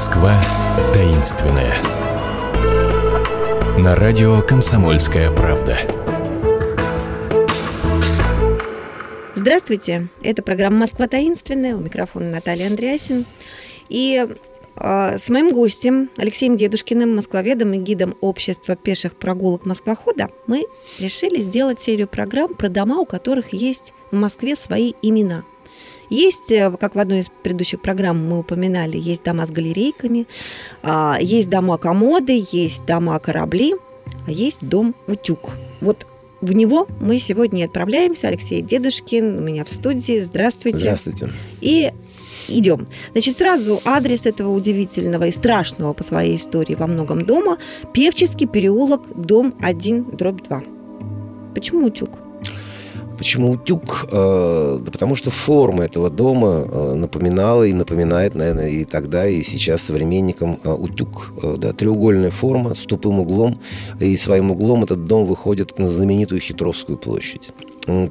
Москва таинственная. На радио «Комсомольская правда». Здравствуйте, это программа «Москва таинственная», у микрофона Наталья Андреасин. И э, с моим гостем Алексеем Дедушкиным, москвоведом и гидом общества пеших прогулок Москвохода, мы решили сделать серию программ про дома, у которых есть в Москве свои имена. Есть, э, как в одной из предыдущих программ мы упоминали, есть дома с галерейками, а, есть дома-комоды, есть дома-корабли, а есть дом-утюг. Вот в него мы сегодня отправляемся. Алексей Дедушкин у меня в студии. Здравствуйте. Здравствуйте. И идем. Значит, сразу адрес этого удивительного и страшного по своей истории во многом дома. Певческий переулок, дом 1, дробь 2. Почему утюг? Почему утюг? Э, да потому что форма этого дома э, напоминала и напоминает, наверное, и тогда, и сейчас современникам э, утюг. Да, треугольная форма с тупым углом, и своим углом этот дом выходит на знаменитую Хитровскую площадь.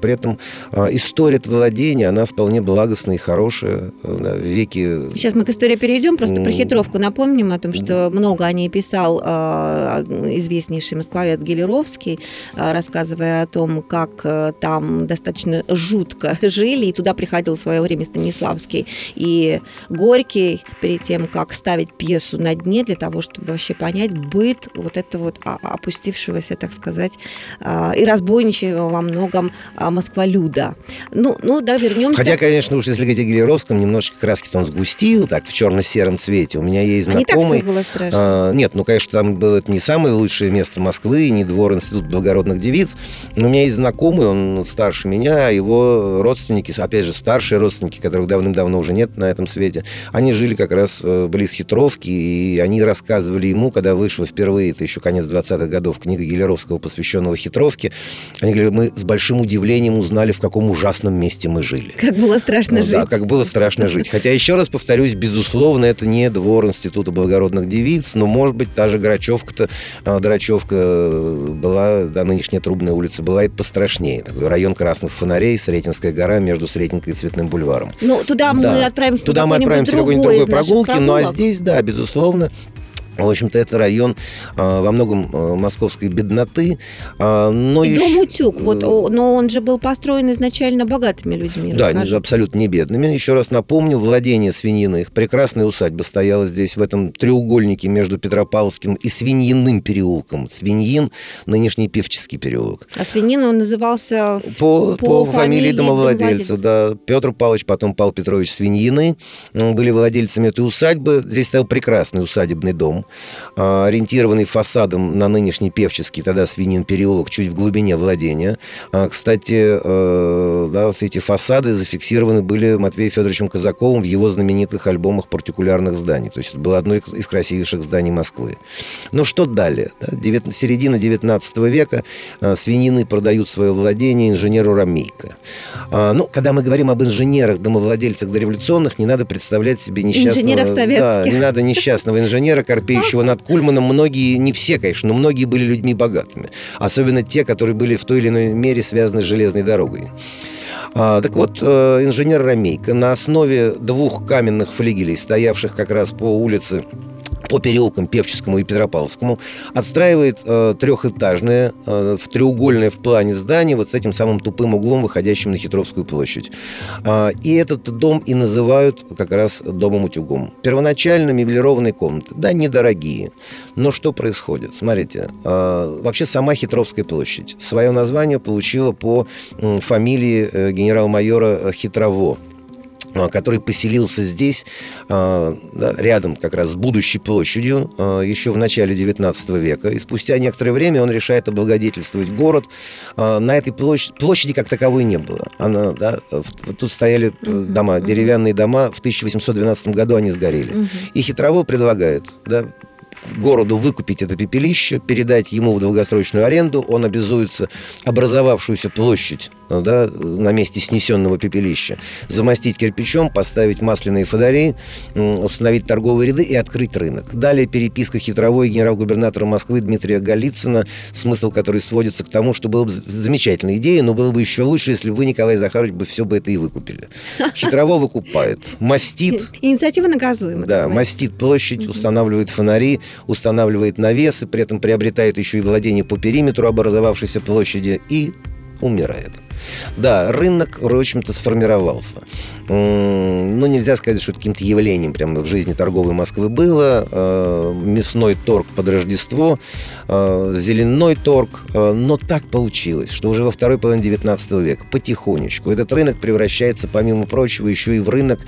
При этом а, история владения, она вполне благостная и хорошая. Да, в веке... Сейчас мы к истории перейдем, просто про хитровку напомним о том, что много о ней писал э, известнейший москвовед Гелеровский, э, рассказывая о том, как э, там достаточно жутко жили, и туда приходил в свое время Станиславский и Горький перед тем, как ставить пьесу на дне для того, чтобы вообще понять быт вот этого вот опустившегося, так сказать, э, и разбойничего во многом а, Москвалюда. Ну, ну да, вернемся. Хотя, конечно, уж если говорить о Гелеровском, немножечко краски он сгустил, так, в черно-сером цвете. У меня есть знакомый... А не так было страшно? А, нет, ну, конечно, там было это не самое лучшее место Москвы, не двор Институт благородных девиц. Но у меня есть знакомый, он старше меня, его родственники, опять же, старшие родственники, которых давным-давно уже нет на этом свете, они жили как раз э, близ Хитровки, и они рассказывали ему, когда вышла впервые, это еще конец 20-х годов, книга Гелеровского, посвященного Хитровке, они говорили, мы с большим удивлением узнали, в каком ужасном месте мы жили. Как было страшно ну, жить. Да, как было страшно жить. Хотя, еще раз повторюсь, безусловно, это не двор Института благородных девиц, но, может быть, та же Грачевка-то, а, Дорачевка э, была, да, нынешняя Трубная улица была и пострашнее. Такой район красных фонарей, Сретенская гора между Сретенкой и Цветным бульваром. Ну, туда да. мы отправимся Туда мы отправимся в какой-нибудь другой прогулки, ну а здесь, да, безусловно, в общем-то, это район э, во многом э, московской бедноты. Э, но и дом Утюг, вот, но он же был построен изначально богатыми людьми. Да, расскажи. абсолютно не бедными. Еще раз напомню, владение свининых. Прекрасная усадьба стояла здесь, в этом треугольнике между Петропавловским и Свиньиным переулком. Свиньин, нынешний Певческий переулок. А Свинин он назывался по, по, по фамилии домовладельца. Да. Петр Павлович, потом Павел Петрович Свиньины были владельцами этой усадьбы. Здесь стоял прекрасный усадебный дом. А, ориентированный фасадом на нынешний Певческий, тогда Свинин переулок, чуть в глубине владения. А, кстати, э, да, эти фасады зафиксированы были Матвеем Федоровичем Казаковым в его знаменитых альбомах партикулярных зданий. То есть это было одно из красивейших зданий Москвы. Но что далее? Да? Середина 19 века а, свинины продают свое владение инженеру Рамейко. Ну, когда мы говорим об инженерах, домовладельцах дореволюционных, не надо представлять себе несчастного... Да, не надо несчастного инженера, корпеющего стоящего над Кульманом, многие, не все, конечно, но многие были людьми богатыми. Особенно те, которые были в той или иной мере связаны с железной дорогой. А, так вот, э, инженер Ромейко на основе двух каменных флигелей, стоявших как раз по улице по переулкам Певческому и Петропавловскому, отстраивает э, трехэтажное, э, в треугольное в плане здание вот с этим самым тупым углом, выходящим на Хитровскую площадь. Э, и этот дом и называют как раз домом-утюгом. Первоначально меблированные комнаты, да, недорогие. Но что происходит? Смотрите, э, вообще сама Хитровская площадь свое название получила по э, фамилии э, генерал-майора Хитрово. А, который поселился здесь, а, да, рядом как раз с будущей площадью, а, еще в начале XIX века. И спустя некоторое время он решает облагодетельствовать город. На этой площади, площади как таковой не было. Она, да, тут стояли дома, деревянные дома. В 1812 году они сгорели. И Хитрово предлагает да, городу выкупить это пепелище, передать ему в долгосрочную аренду, он обязуется образовавшуюся площадь да, на месте снесенного пепелища, замостить кирпичом, поставить масляные фонари, установить торговые ряды и открыть рынок. Далее переписка хитровой генерал-губернатора Москвы Дмитрия Голицына, смысл которой сводится к тому, что была бы замечательная идея, но было бы еще лучше, если бы вы, Николай Захарович, бы все бы это и выкупили. Хитрово выкупает, мастит. Инициатива наказуема. Да, мастит площадь, устанавливает фонари, устанавливает навесы, при этом приобретает еще и владение по периметру образовавшейся площади и умирает. Да, рынок, в общем-то, сформировался. Ну, нельзя сказать, что это каким-то явлением прямо в жизни торговой Москвы было. Э, мясной торг под Рождество, э, зеленой торг. Э, но так получилось, что уже во второй половине 19 века потихонечку этот рынок превращается, помимо прочего, еще и в рынок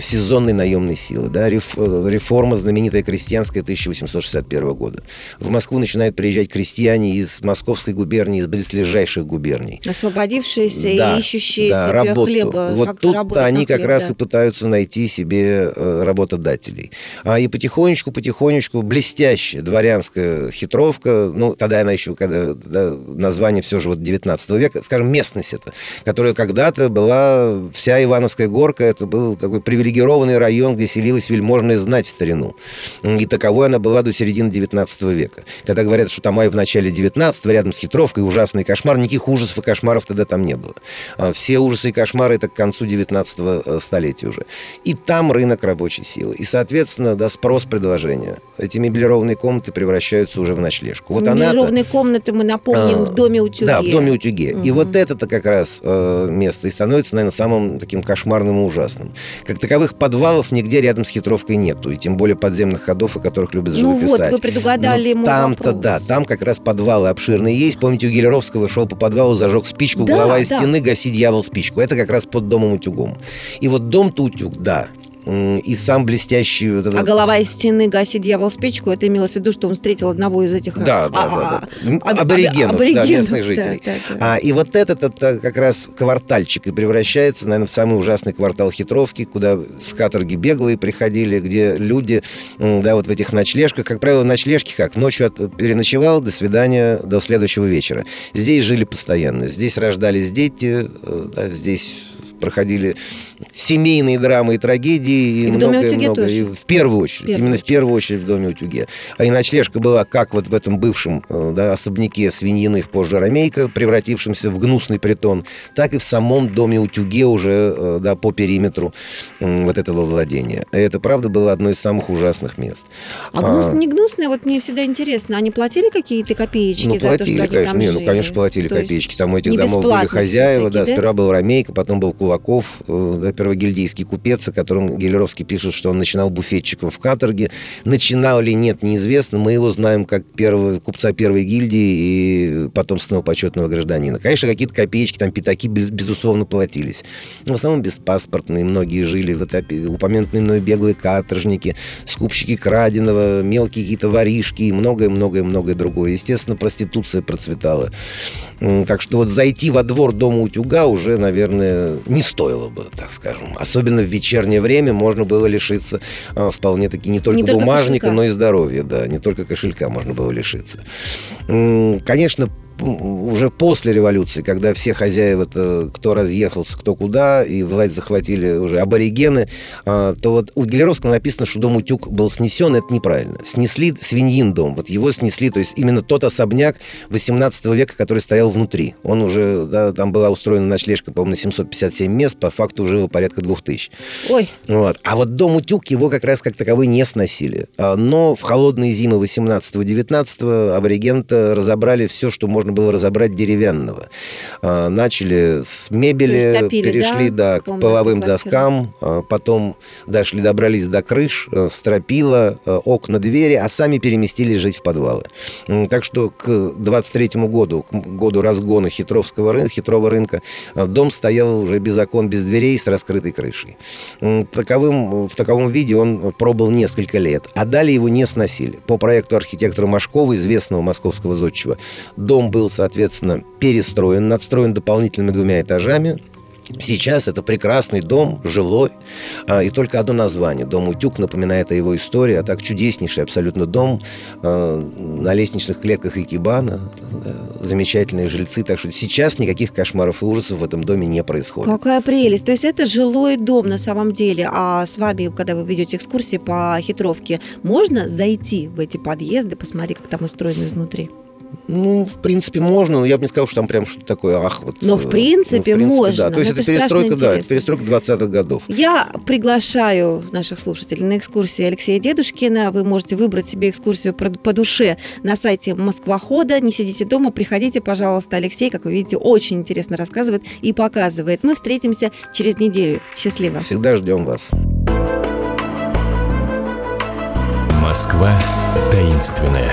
сезонной наемной силы. Да? Реформа знаменитая крестьянская 1861 года. В Москву начинают приезжать крестьяне из Московской губернии, из близлежащих губерний. Освободившиеся да, и ищущие да, себе работу. хлеба. Вот тут они как раз да. и пытаются найти себе э, работодателей. А и потихонечку, потихонечку блестящая дворянская хитровка, ну, тогда она еще, когда да, название все же вот 19 века, скажем, местность это, которая когда-то была вся Ивановская горка, это был такой привилегированный район, где селилась вельможная знать в старину. И таковой она была до середины 19 века. Когда говорят, что Тамай в начале 19 рядом с хитровкой ужасный кошмар, никаких ужасов и кошмаров тогда там не было. А все ужасы и кошмары это к концу 19 э, столетия уже. И там рынок рабочей силы. И, соответственно, да, спрос предложения. Эти меблированные комнаты превращаются уже в ночлежку. Вот меблированные она комнаты, мы напомним, а, в доме утюге. Да, в доме утюге. Угу. И вот это-то как раз э, место и становится, наверное, самым таким кошмарным и ужасным. Как таковых подвалов нигде рядом с хитровкой нету. И тем более подземных ходов, о которых любят живописать. Ну вот, вы предугадали Но Там-то, да, там как раз подвалы обширные есть. Помните, у Гелеровского шел по подвалу, зажег спичку, да, угловая да. стены, гаси дьявол спичку. Это как раз под домом утюгом. И вот дом-то утюг, да, и сам блестящий... Вот этот... А голова из стены гасит дьявол спичку, это имелось в виду, что он встретил одного из этих... Да, да, а, да, да. Аборигенов, аборигенов, да, местных жителей. Да, да, да. А, и вот этот это как раз квартальчик и превращается, наверное, в самый ужасный квартал хитровки, куда с каторги беглые приходили, где люди, да, вот в этих ночлежках, как правило, ночлежки как? Ночью от, переночевал, до свидания, до следующего вечера. Здесь жили постоянно, здесь рождались дети, э, да, здесь проходили семейные драмы и трагедии. И, и многое, в Доме много, тоже. И в первую очередь. Первую именно очередь. в первую очередь в Доме Утюге. А и ночлежка была как вот в этом бывшем э, да, особняке свиньиных позже Ромейка, превратившемся в гнусный притон, так и в самом Доме Утюге уже э, да, по периметру вот этого владения. И это, правда, было одно из самых ужасных мест. А, а не гнусное, вот мне всегда интересно, они платили какие-то копеечки ну, за платили, то, что конечно, они там не, жили? Ну, конечно, платили то копеечки. Там у этих домов были хозяева, да, да, сперва был Ромейка, потом был Кулаков, э, первогильдейский купец, о котором Гелеровский пишет, что он начинал буфетчиком в каторге. Начинал ли нет, неизвестно. Мы его знаем как первого, купца первой гильдии и потомственного почетного гражданина. Конечно, какие-то копеечки, там пятаки, безусловно, платились. Но в основном беспаспортные. Многие жили, вот, упомянутые мной беглые каторжники, скупщики краденого, мелкие какие-то воришки и многое-многое-многое другое. Естественно, проституция процветала. Так что вот зайти во двор дома утюга уже, наверное, не стоило бы, так скажем. Особенно в вечернее время можно было лишиться а, вполне-таки не только не бумажника, только но и здоровья, да, не только кошелька можно было лишиться. Конечно, уже после революции, когда все хозяева, кто разъехался, кто куда, и власть захватили уже аборигены, а, то вот у Гелеровского написано, что дом Утюг был снесен, это неправильно. Снесли свиньин дом, вот его снесли, то есть именно тот особняк 18 века, который стоял внутри. Он уже, да, там была устроена ночлежка, по-моему, на 757 мест, по факту уже порядка 2000. Ой. Вот. А вот дом Утюг его как раз как таковой не сносили. А, но в холодные зимы 18-19 аборигенты разобрали все, что можно можно было разобрать деревянного. А, начали с мебели, топили, перешли да, да, к половым доскам, а, потом дошли, добрались до крыш, э, стропила, э, окна, двери, а сами переместились жить в подвалы. Так что к 23 году, к году разгона хитровского рынка, хитрого рынка, э, дом стоял уже без окон, без дверей, с раскрытой крышей. Таковым, в таковом виде он пробыл несколько лет, а далее его не сносили. По проекту архитектора Машкова, известного московского зодчего, дом был соответственно, перестроен, надстроен дополнительными двумя этажами, Сейчас это прекрасный дом, жилой, а, и только одно название. Дом Утюг напоминает о его истории, а так чудеснейший абсолютно дом а, на лестничных клетках Икебана, замечательные жильцы. Так что сейчас никаких кошмаров и ужасов в этом доме не происходит. Какая прелесть! То есть это жилой дом на самом деле, а с вами, когда вы ведете экскурсии по хитровке, можно зайти в эти подъезды, посмотреть, как там устроено изнутри? Ну, в принципе, можно, но я бы не сказал, что там прям что-то такое, ах, вот. Но в принципе, ну, в принципе можно. Да. То есть это, это перестройка, да, это перестройка 20-х годов. Я приглашаю наших слушателей на экскурсии Алексея Дедушкина. Вы можете выбрать себе экскурсию по душе на сайте Москвохода. Не сидите дома, приходите, пожалуйста. Алексей, как вы видите, очень интересно рассказывает и показывает. Мы встретимся через неделю. Счастливо. Всегда ждем вас. Москва таинственная.